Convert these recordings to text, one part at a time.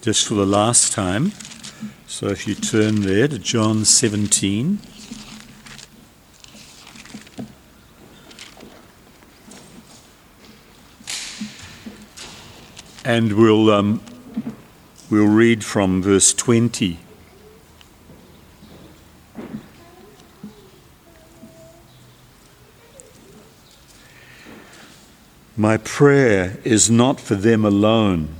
just for the last time. So if you turn there to John 17. And we'll, um, we'll read from verse 20. My prayer is not for them alone.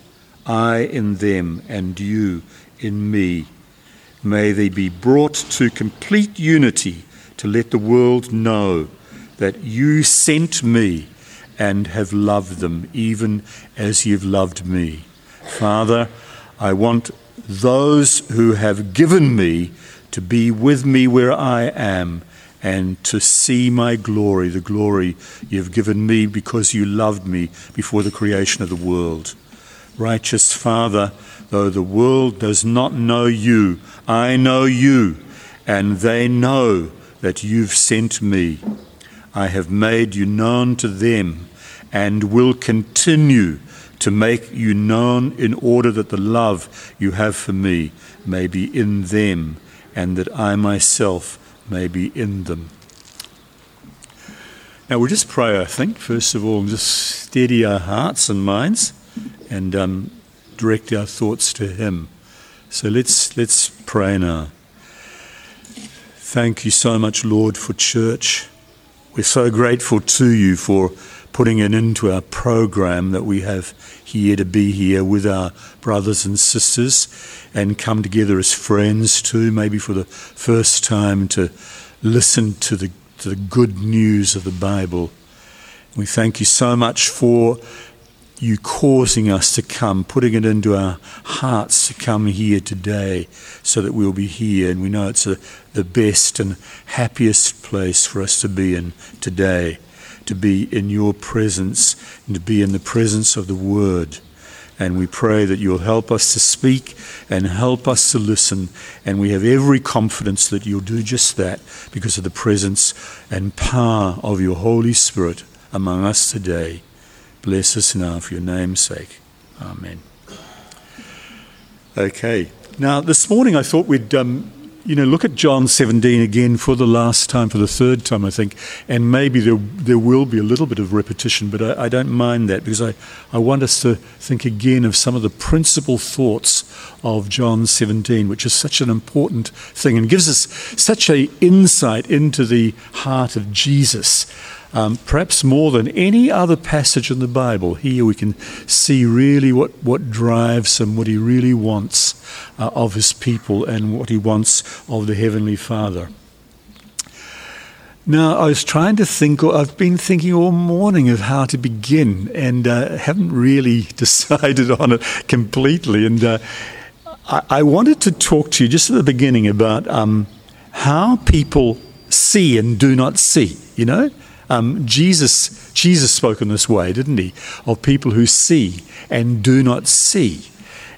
I in them and you in me. May they be brought to complete unity to let the world know that you sent me and have loved them even as you've loved me. Father, I want those who have given me to be with me where I am and to see my glory, the glory you've given me because you loved me before the creation of the world. Righteous Father, though the world does not know you, I know you, and they know that you've sent me. I have made you known to them and will continue to make you known in order that the love you have for me may be in them and that I myself may be in them. Now we'll just pray, I think, first of all, and just steady our hearts and minds and um, direct our thoughts to Him. So let's, let's pray now. Thank you so much, Lord, for church. We're so grateful to you for putting it into our program that we have here to be here with our brothers and sisters and come together as friends too, maybe for the first time to listen to the, to the good news of the Bible. We thank you so much for you causing us to come, putting it into our hearts to come here today so that we'll be here. And we know it's a, the best and happiest place for us to be in today, to be in your presence and to be in the presence of the Word. And we pray that you'll help us to speak and help us to listen. And we have every confidence that you'll do just that because of the presence and power of your Holy Spirit among us today. Bless us now for your name's sake. Amen. Okay. Now, this morning I thought we'd, um, you know, look at John 17 again for the last time, for the third time, I think, and maybe there, there will be a little bit of repetition, but I, I don't mind that because I, I want us to think again of some of the principal thoughts of John 17, which is such an important thing and gives us such a insight into the heart of Jesus um, perhaps more than any other passage in the Bible, here we can see really what, what drives him, what he really wants uh, of his people, and what he wants of the Heavenly Father. Now, I was trying to think, I've been thinking all morning of how to begin, and uh, haven't really decided on it completely. And uh, I, I, wanted to talk to you just at the beginning about um, how people see and do not see, you know? Um, Jesus, Jesus spoke in this way, didn't he? Of people who see and do not see.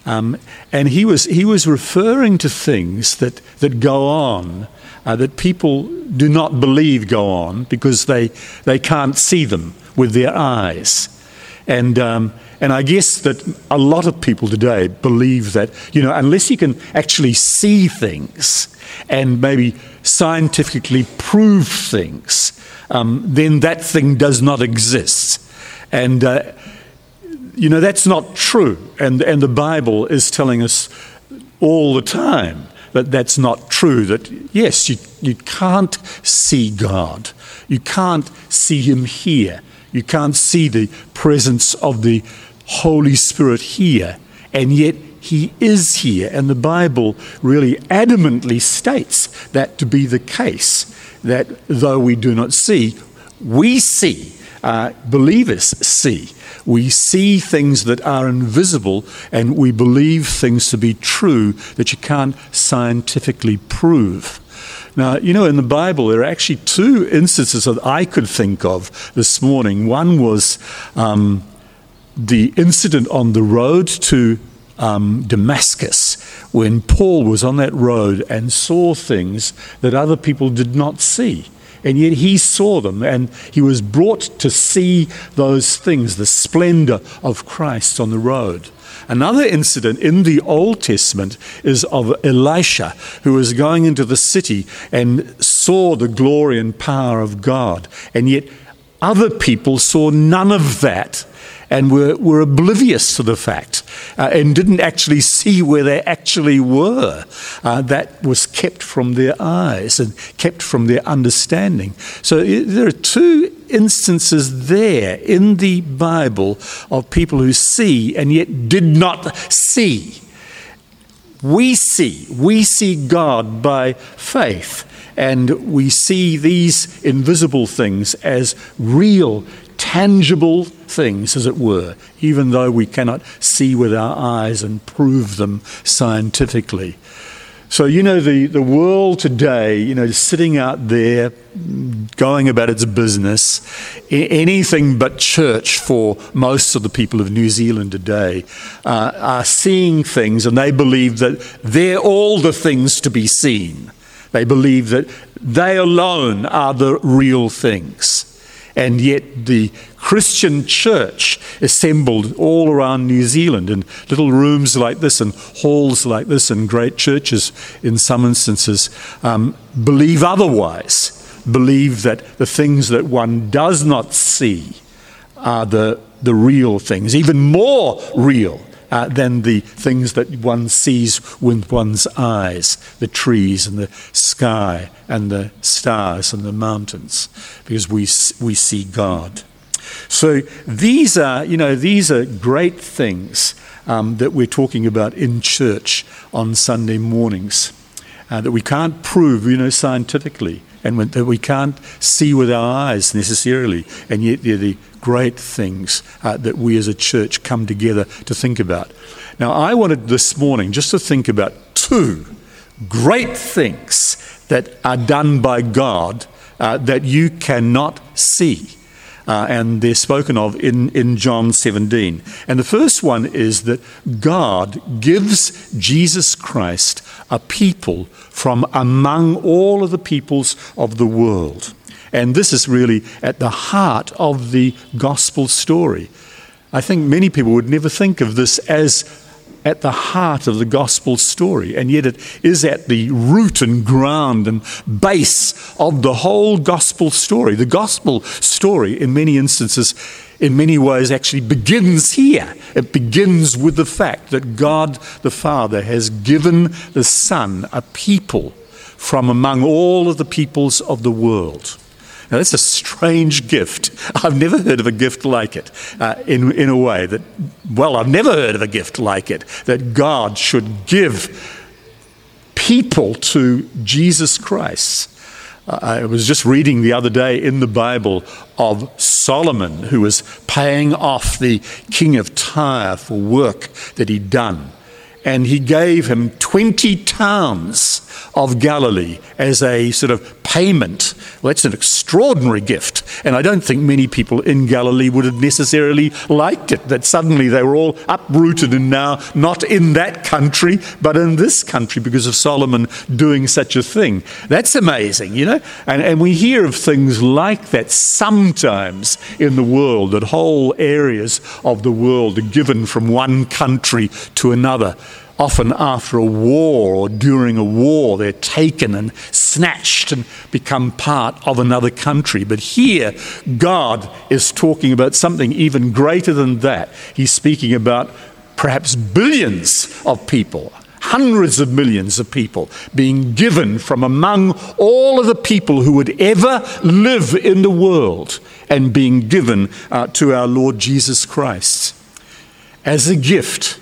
Um, and he was, he was referring to things that, that go on, uh, that people do not believe go on because they, they can't see them with their eyes. And, um, and I guess that a lot of people today believe that, you know, unless you can actually see things and maybe scientifically prove things, um, then that thing does not exist. And, uh, you know, that's not true. And, and the Bible is telling us all the time that that's not true. That, yes, you, you can't see God, you can't see Him here, you can't see the presence of the Holy Spirit here, and yet he is here. And the Bible really adamantly states that to be the case, that though we do not see, we see uh, believers see. We see things that are invisible and we believe things to be true that you can't scientifically prove. Now, you know, in the Bible, there are actually two instances that I could think of this morning. One was um, the incident on the road to um, Damascus when Paul was on that road and saw things that other people did not see. And yet he saw them and he was brought to see those things, the splendor of Christ on the road. Another incident in the Old Testament is of Elisha, who was going into the city and saw the glory and power of God. And yet other people saw none of that and were, were oblivious to the fact uh, and didn't actually see where they actually were. Uh, that was kept from their eyes and kept from their understanding. So it, there are two instances there in the Bible of people who see and yet did not see. We see, we see God by faith, and we see these invisible things as real tangible things, as it were, even though we cannot see with our eyes and prove them scientifically. So, you know, the, the world today, you know, sitting out there, going about its business, anything but church for most of the people of New Zealand today, uh, are seeing things and they believe that they're all the things to be seen. They believe that they alone are the real things. And yet, the Christian church assembled all around New Zealand in little rooms like this and halls like this, and great churches in some instances um, believe otherwise, believe that the things that one does not see are the, the real things, even more real uh, than the things that one sees with one's eyes the trees and the sky and the stars and the mountains, because we, we see God. So these are, you know, these are great things um, that we're talking about in church on Sunday mornings uh, that we can't prove, you know, scientifically and that we can't see with our eyes necessarily, and yet they're the great things uh, that we as a church come together to think about. Now, I wanted this morning just to think about two great things that are done by God uh, that you cannot see. Uh, and they're spoken of in, in John 17. And the first one is that God gives Jesus Christ a people from among all of the peoples of the world. And this is really at the heart of the gospel story. I think many people would never think of this as at the heart of the gospel story, and yet it is at the root and ground and base of the whole gospel story. The gospel story, in many instances, in many ways, actually begins here. It begins with the fact that God the Father has given the Son a people from among all of the peoples of the world. Now, that's a strange gift. I've never heard of a gift like it uh, in, in a way that, well, I've never heard of a gift like it that God should give people to Jesus Christ. Uh, I was just reading the other day in the Bible of Solomon, who was paying off the king of Tyre for work that he'd done. And he gave him 20 towns of Galilee as a sort of payment. Well, that's an extraordinary gift. And I don't think many people in Galilee would have necessarily liked it, that suddenly they were all uprooted and now not in that country, but in this country because of Solomon doing such a thing. That's amazing, you know? And, and we hear of things like that sometimes in the world, that whole areas of the world are given from one country to another often after a war or during a war, they're taken and snatched and become part of another country. But here, God is talking about something even greater than that. He's speaking about perhaps billions of people. Hundreds of millions of people being given from among all of the people who would ever live in the world and being given uh, to our Lord Jesus Christ as a gift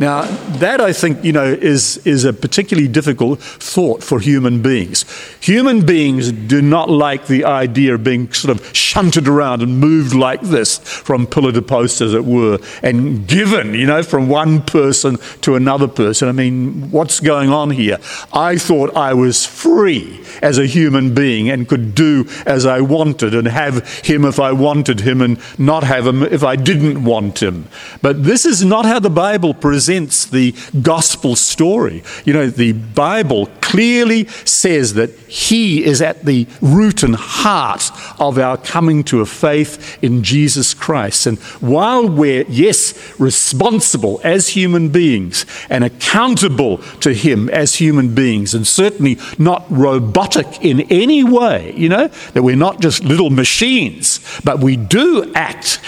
Now, that I think, you know, is, is a particularly difficult thought for human beings. Human beings do not like the idea of being sort of shunted around and moved like this from pillar to post, as it were, and given, you know, from one person to another person. I mean, what's going on here? I thought I was free as a human being and could do as I wanted and have him if I wanted him and not have him if I didn't want him. But this is not how the Bible presents the gospel story. You know, the Bible clearly says that He is at the root and heart of our coming to a faith in Jesus Christ. And while we're, yes, responsible as human beings and accountable to Him as human beings, and certainly not robotic in any way, you know, that we're not just little machines, but we do act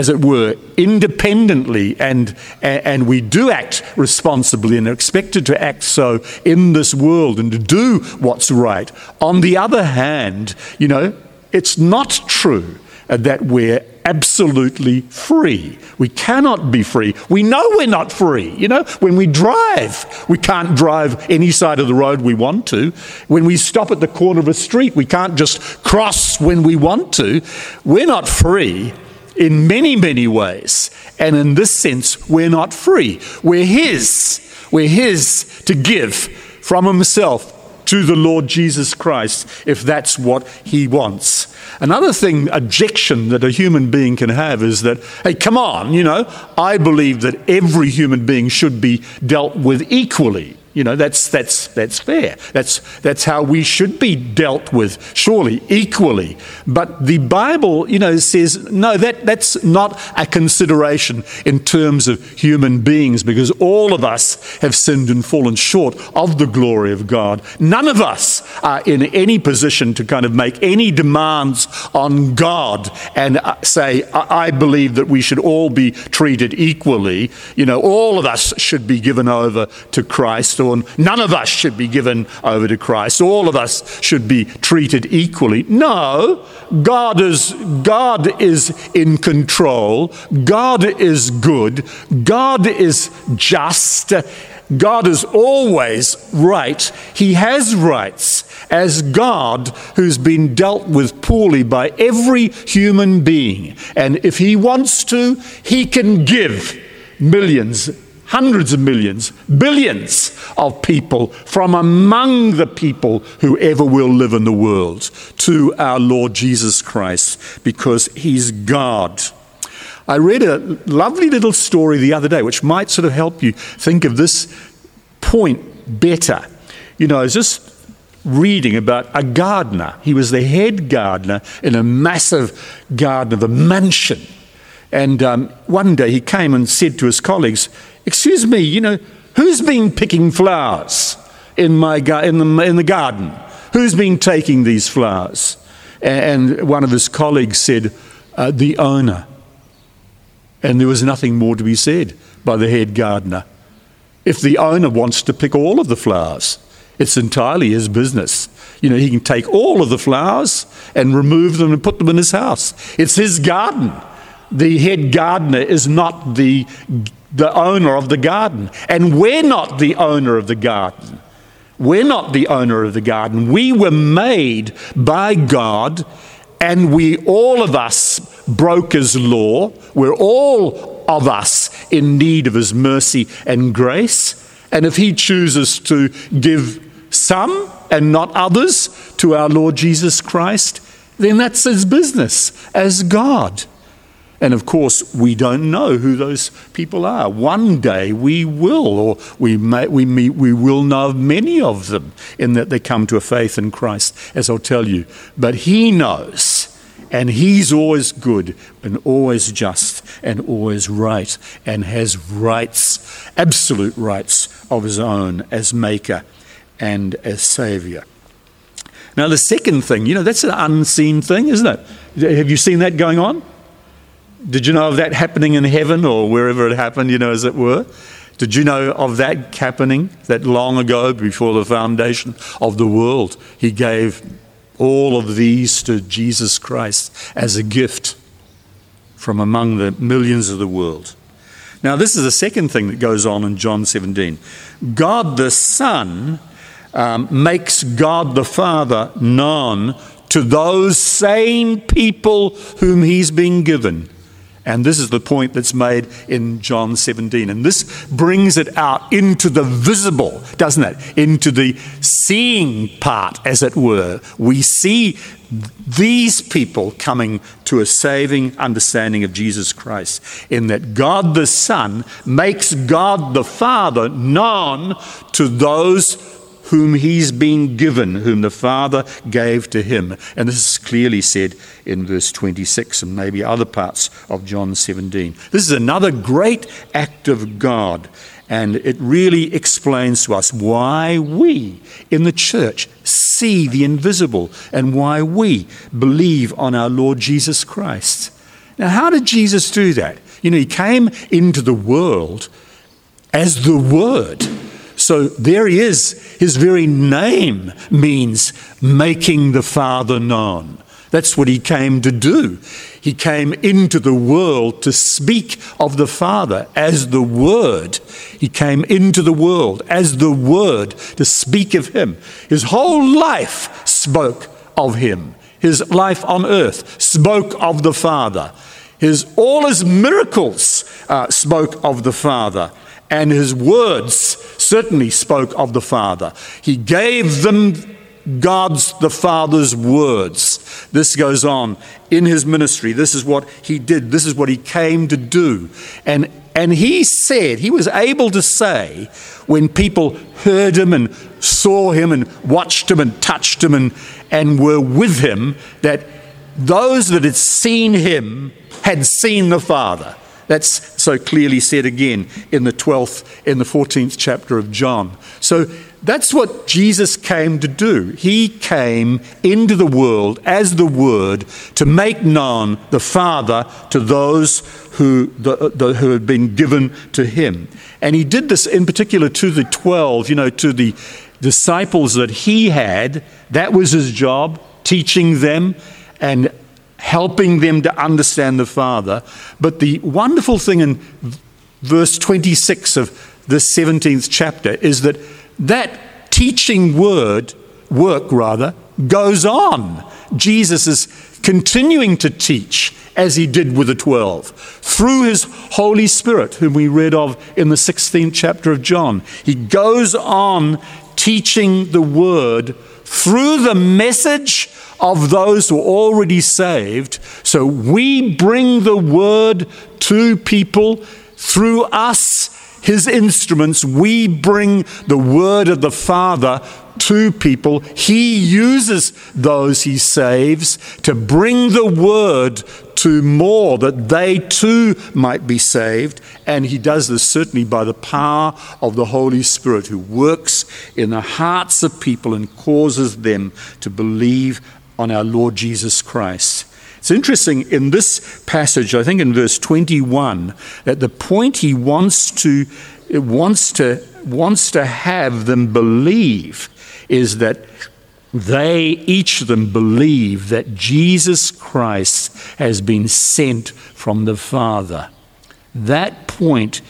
as it were, independently, and, and we do act responsibly and are expected to act so in this world and to do what's right. On the other hand, you know, it's not true that we're absolutely free. We cannot be free. We know we're not free. You know, when we drive, we can't drive any side of the road we want to. When we stop at the corner of a street, we can't just cross when we want to. We're not free in many, many ways. And in this sense, we're not free. We're His. We're His to give from Himself to the Lord Jesus Christ if that's what He wants. Another thing, objection that a human being can have is that, hey, come on, you know, I believe that every human being should be dealt with equally. You know, that's, that's, that's fair. That's, that's how we should be dealt with, surely, equally. But the Bible, you know, says, no, that, that's not a consideration in terms of human beings because all of us have sinned and fallen short of the glory of God. None of us are in any position to kind of make any demands on God and uh, say, I believe that we should all be treated equally. You know, all of us should be given over to Christ none of us should be given over to Christ. All of us should be treated equally. No, God is, God is in control. God is good. God is just. God is always right. He has rights as God who's been dealt with poorly by every human being. And if He wants to, He can give millions hundreds of millions, billions of people from among the people who ever will live in the world to our Lord Jesus Christ because he's God. I read a lovely little story the other day which might sort of help you think of this point better. You know, I was just reading about a gardener. He was the head gardener in a massive garden of a mansion. And um, one day he came and said to his colleagues, Excuse me, you know, who's been picking flowers in, my in, the, in the garden? Who's been taking these flowers? And one of his colleagues said, uh, The owner. And there was nothing more to be said by the head gardener. If the owner wants to pick all of the flowers, it's entirely his business. You know, he can take all of the flowers and remove them and put them in his house. It's his garden. The head gardener is not the the owner of the garden. And we're not the owner of the garden. We're not the owner of the garden. We were made by God, and we, all of us, broke His law. We're all of us in need of His mercy and grace. And if He chooses to give some and not others to our Lord Jesus Christ, then that's His business as God. And of course, we don't know who those people are. One day we will, or we, may, we, we will know many of them in that they come to a faith in Christ, as I'll tell you. But He knows, and He's always good, and always just, and always right, and has rights, absolute rights of His own as Maker and as Saviour. Now, the second thing, you know, that's an unseen thing, isn't it? Have you seen that going on? Did you know of that happening in heaven or wherever it happened, you know, as it were? Did you know of that happening that long ago, before the foundation of the world, He gave all of these to Jesus Christ as a gift from among the millions of the world? Now, this is the second thing that goes on in John 17. God the Son um, makes God the Father known to those same people whom he's been given. And this is the point that's made in John 17. And this brings it out into the visible, doesn't it? Into the seeing part, as it were. We see these people coming to a saving understanding of Jesus Christ, in that God the Son makes God the Father known to those whom he's been given, whom the Father gave to him. And this is clearly said in verse 26 and maybe other parts of John 17. This is another great act of God. And it really explains to us why we in the church see the invisible and why we believe on our Lord Jesus Christ. Now, how did Jesus do that? You know, he came into the world as the Word. So there he is. His very name means making the Father known. That's what he came to do. He came into the world to speak of the Father as the Word. He came into the world as the Word to speak of Him. His whole life spoke of Him. His life on earth spoke of the Father. His, all his miracles uh, spoke of the Father and his words certainly spoke of the Father. He gave them God's the Father's words. This goes on in his ministry. This is what he did. This is what he came to do. And and he said, he was able to say, when people heard him and saw him and watched him and touched him and, and were with him, that those that had seen him had seen the Father. That's so clearly said again in the 12th, in the 14th chapter of John. So that's what Jesus came to do. He came into the world as the Word to make known the Father to those who, the, the, who had been given to him. And he did this in particular to the 12, you know, to the disciples that he had. That was his job, teaching them and helping them to understand the Father. But the wonderful thing in verse 26 of the 17th chapter is that that teaching word, work rather, goes on. Jesus is continuing to teach as he did with the 12 through his Holy Spirit, whom we read of in the 16th chapter of John. He goes on teaching the word through the message of those who are already saved. So we bring the word to people through us, his instruments. We bring the word of the Father to people. He uses those he saves to bring the word to more that they too might be saved. And he does this certainly by the power of the Holy Spirit who works in the hearts of people and causes them to believe on our Lord Jesus Christ. It's interesting in this passage, I think in verse 21, that the point he wants to wants to wants to have them believe is that they each of them believe that Jesus Christ has been sent from the Father. That point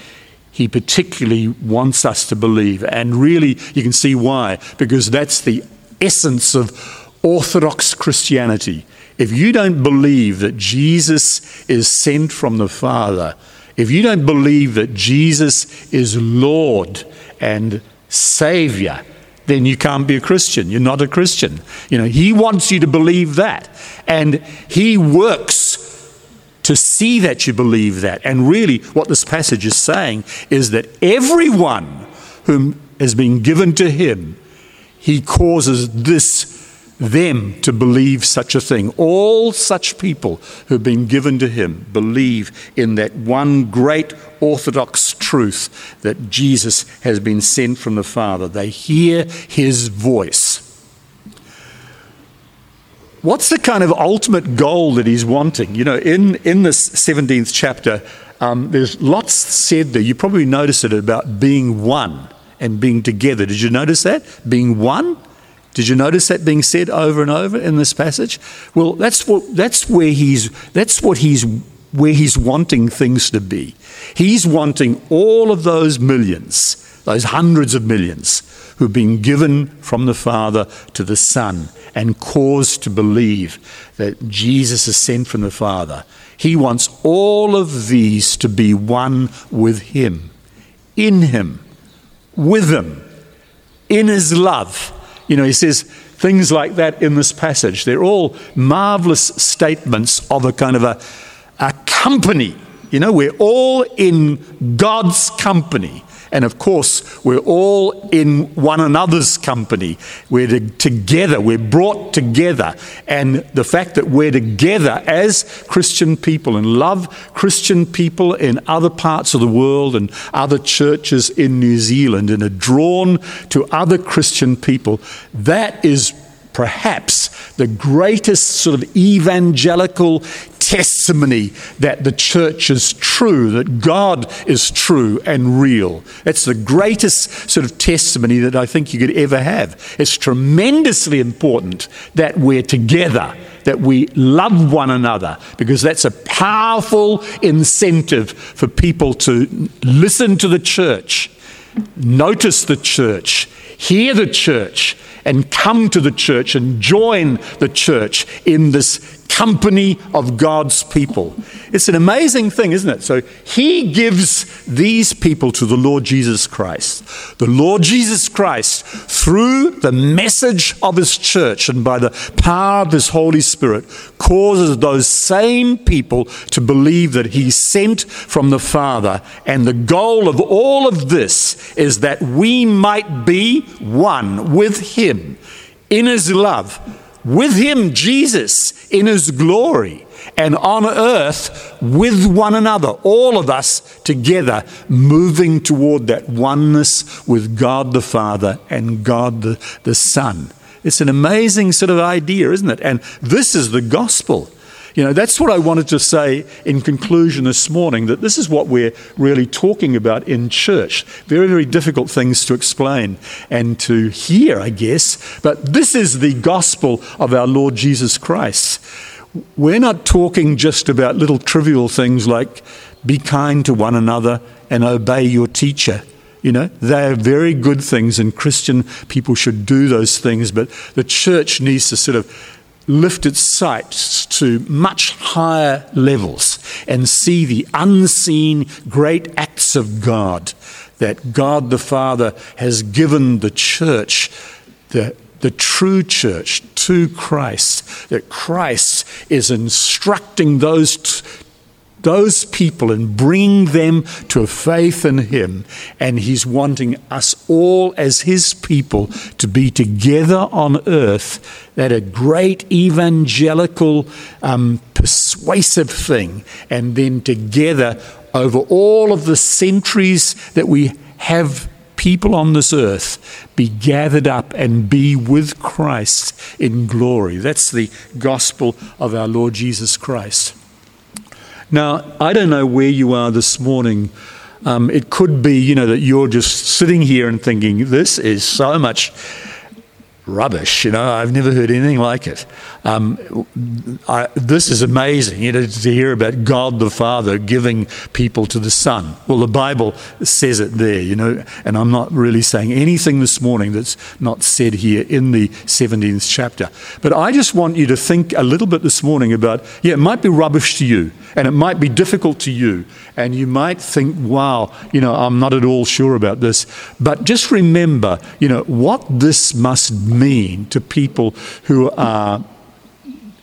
he particularly wants us to believe. And really, you can see why, because that's the essence of Orthodox Christianity, if you don't believe that Jesus is sent from the Father, if you don't believe that Jesus is Lord and Savior, then you can't be a Christian. You're not a Christian. You know, He wants you to believe that. And He works to see that you believe that. And really, what this passage is saying is that everyone whom has been given to Him, He causes this them to believe such a thing. All such people who've been given to him believe in that one great orthodox truth that Jesus has been sent from the Father. They hear his voice. What's the kind of ultimate goal that he's wanting? You know, in, in this 17th chapter, um, there's lots said there. You probably noticed it about being one and being together. Did you notice that? Being one? Did you notice that being said over and over in this passage? Well, that's what, that's where he's, that's what he's where he's wanting things to be. He's wanting all of those millions, those hundreds of millions, who've been given from the Father to the Son and caused to believe that Jesus is sent from the Father. He wants all of these to be one with Him, in Him, with Him, in His love. You know, he says things like that in this passage. They're all marvelous statements of a kind of a, a company. You know, we're all in God's company. And of course, we're all in one another's company. We're together, we're brought together. And the fact that we're together as Christian people and love Christian people in other parts of the world and other churches in New Zealand and are drawn to other Christian people, that is perhaps the greatest sort of evangelical testimony that the church is true, that God is true and real. It's the greatest sort of testimony that I think you could ever have. It's tremendously important that we're together, that we love one another, because that's a powerful incentive for people to listen to the church, notice the church, hear the church, and come to the church and join the church in this company of God's people. It's an amazing thing, isn't it? So he gives these people to the Lord Jesus Christ. The Lord Jesus Christ, through the message of his church and by the power of his Holy Spirit, causes those same people to believe that he's sent from the Father. And the goal of all of this is that we might be one with him in his love with him, Jesus, in his glory, and on earth with one another, all of us together, moving toward that oneness with God the Father and God the, the Son. It's an amazing sort of idea, isn't it? And this is the gospel. You know, that's what I wanted to say in conclusion this morning that this is what we're really talking about in church. Very, very difficult things to explain and to hear, I guess. But this is the gospel of our Lord Jesus Christ. We're not talking just about little trivial things like be kind to one another and obey your teacher. You know, they are very good things, and Christian people should do those things, but the church needs to sort of lift its sights to much higher levels and see the unseen great acts of God that God the Father has given the church, the, the true church, to Christ, that Christ is instructing those t- those people and bring them to a faith in Him. And He's wanting us all as His people to be together on earth. That a great evangelical, um, persuasive thing. And then together, over all of the centuries that we have people on this earth be gathered up and be with Christ in glory. That's the gospel of our Lord Jesus Christ. Now, I don't know where you are this morning. Um, it could be, you know, that you're just sitting here and thinking, this is so much rubbish. You know, I've never heard anything like it. Um, I, this is amazing, you know, to hear about God the Father giving people to the Son. Well, the Bible says it there, you know, and I'm not really saying anything this morning that's not said here in the 17th chapter. But I just want you to think a little bit this morning about, yeah, it might be rubbish to you, and it might be difficult to you, and you might think, wow, you know, I'm not at all sure about this. But just remember, you know, what this must mean to people who are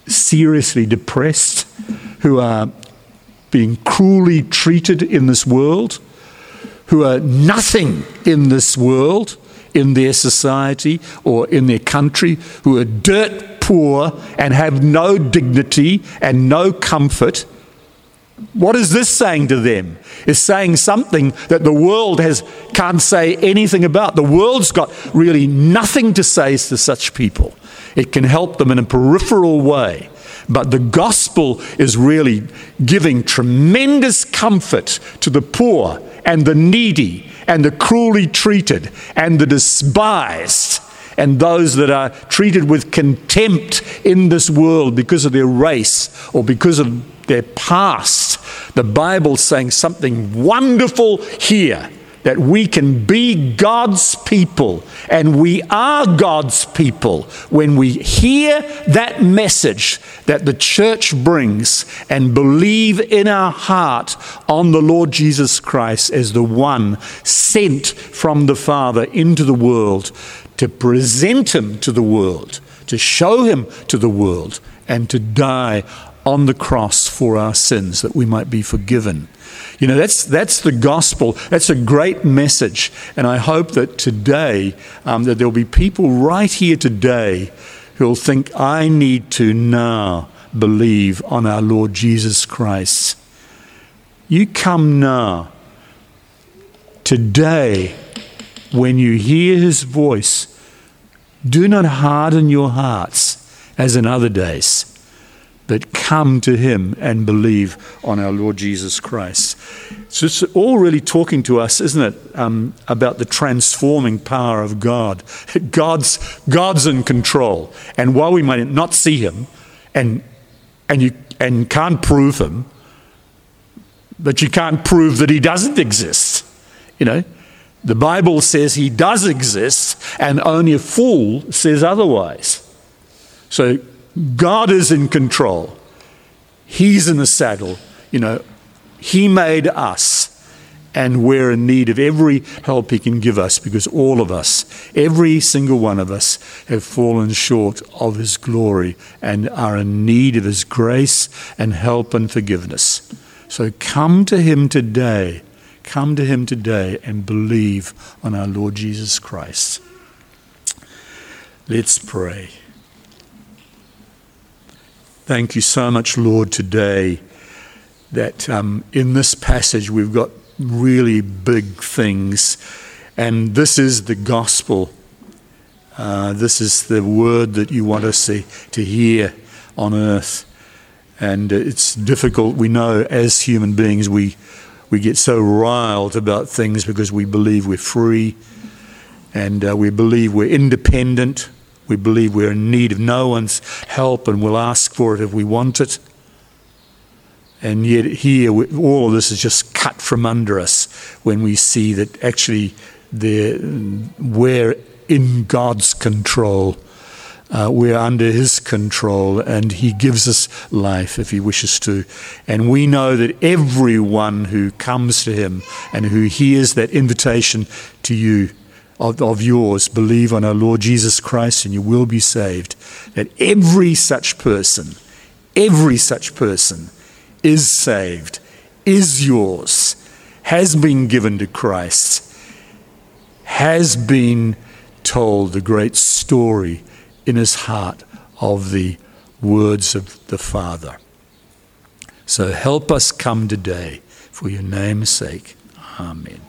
seriously depressed, who are being cruelly treated in this world, who are nothing in this world, in their society or in their country, who are dirt poor and have no dignity and no comfort. What is this saying to them? It's saying something that the world has, can't say anything about. The world's got really nothing to say to such people. It can help them in a peripheral way. But the gospel is really giving tremendous comfort to the poor and the needy and the cruelly treated and the despised and those that are treated with contempt in this world because of their race or because of their past the Bible saying something wonderful here that we can be God's people and we are God's people when we hear that message that the church brings and believe in our heart on the Lord Jesus Christ as the one sent from the Father into the world to present him to the world, to show him to the world, and to die on the cross for our sins that we might be forgiven. You know, that's, that's the gospel. That's a great message. And I hope that today, um, that there'll be people right here today who'll think, I need to now believe on our Lord Jesus Christ. You come now, today, when you hear his voice, do not harden your hearts as in other days but come to him and believe on our Lord Jesus Christ. So it's all really talking to us, isn't it, um, about the transforming power of God. God's, God's in control. And while we might not see him and, and, you, and can't prove him, but you can't prove that he doesn't exist. You know, the Bible says he does exist, and only a fool says otherwise. So God is in control. He's in the saddle. You know, He made us, and we're in need of every help He can give us because all of us, every single one of us, have fallen short of His glory and are in need of His grace and help and forgiveness. So come to Him today. Come to Him today and believe on our Lord Jesus Christ. Let's pray. Thank you so much, Lord, today that um, in this passage we've got really big things. And this is the gospel. Uh, this is the word that you want us to, to hear on earth. And it's difficult, we know, as human beings, we, we get so riled about things because we believe we're free and uh, we believe we're independent we believe we're in need of no one's help and we'll ask for it if we want it. And yet, here, all of this is just cut from under us when we see that actually we're in God's control. Uh, we're under His control, and He gives us life if He wishes to. And we know that everyone who comes to Him and who hears that invitation to you of, of yours believe on our Lord Jesus Christ and you will be saved. That every such person, every such person is saved, is yours, has been given to Christ, has been told the great story in his heart of the words of the Father. So help us come today for your name's sake. Amen.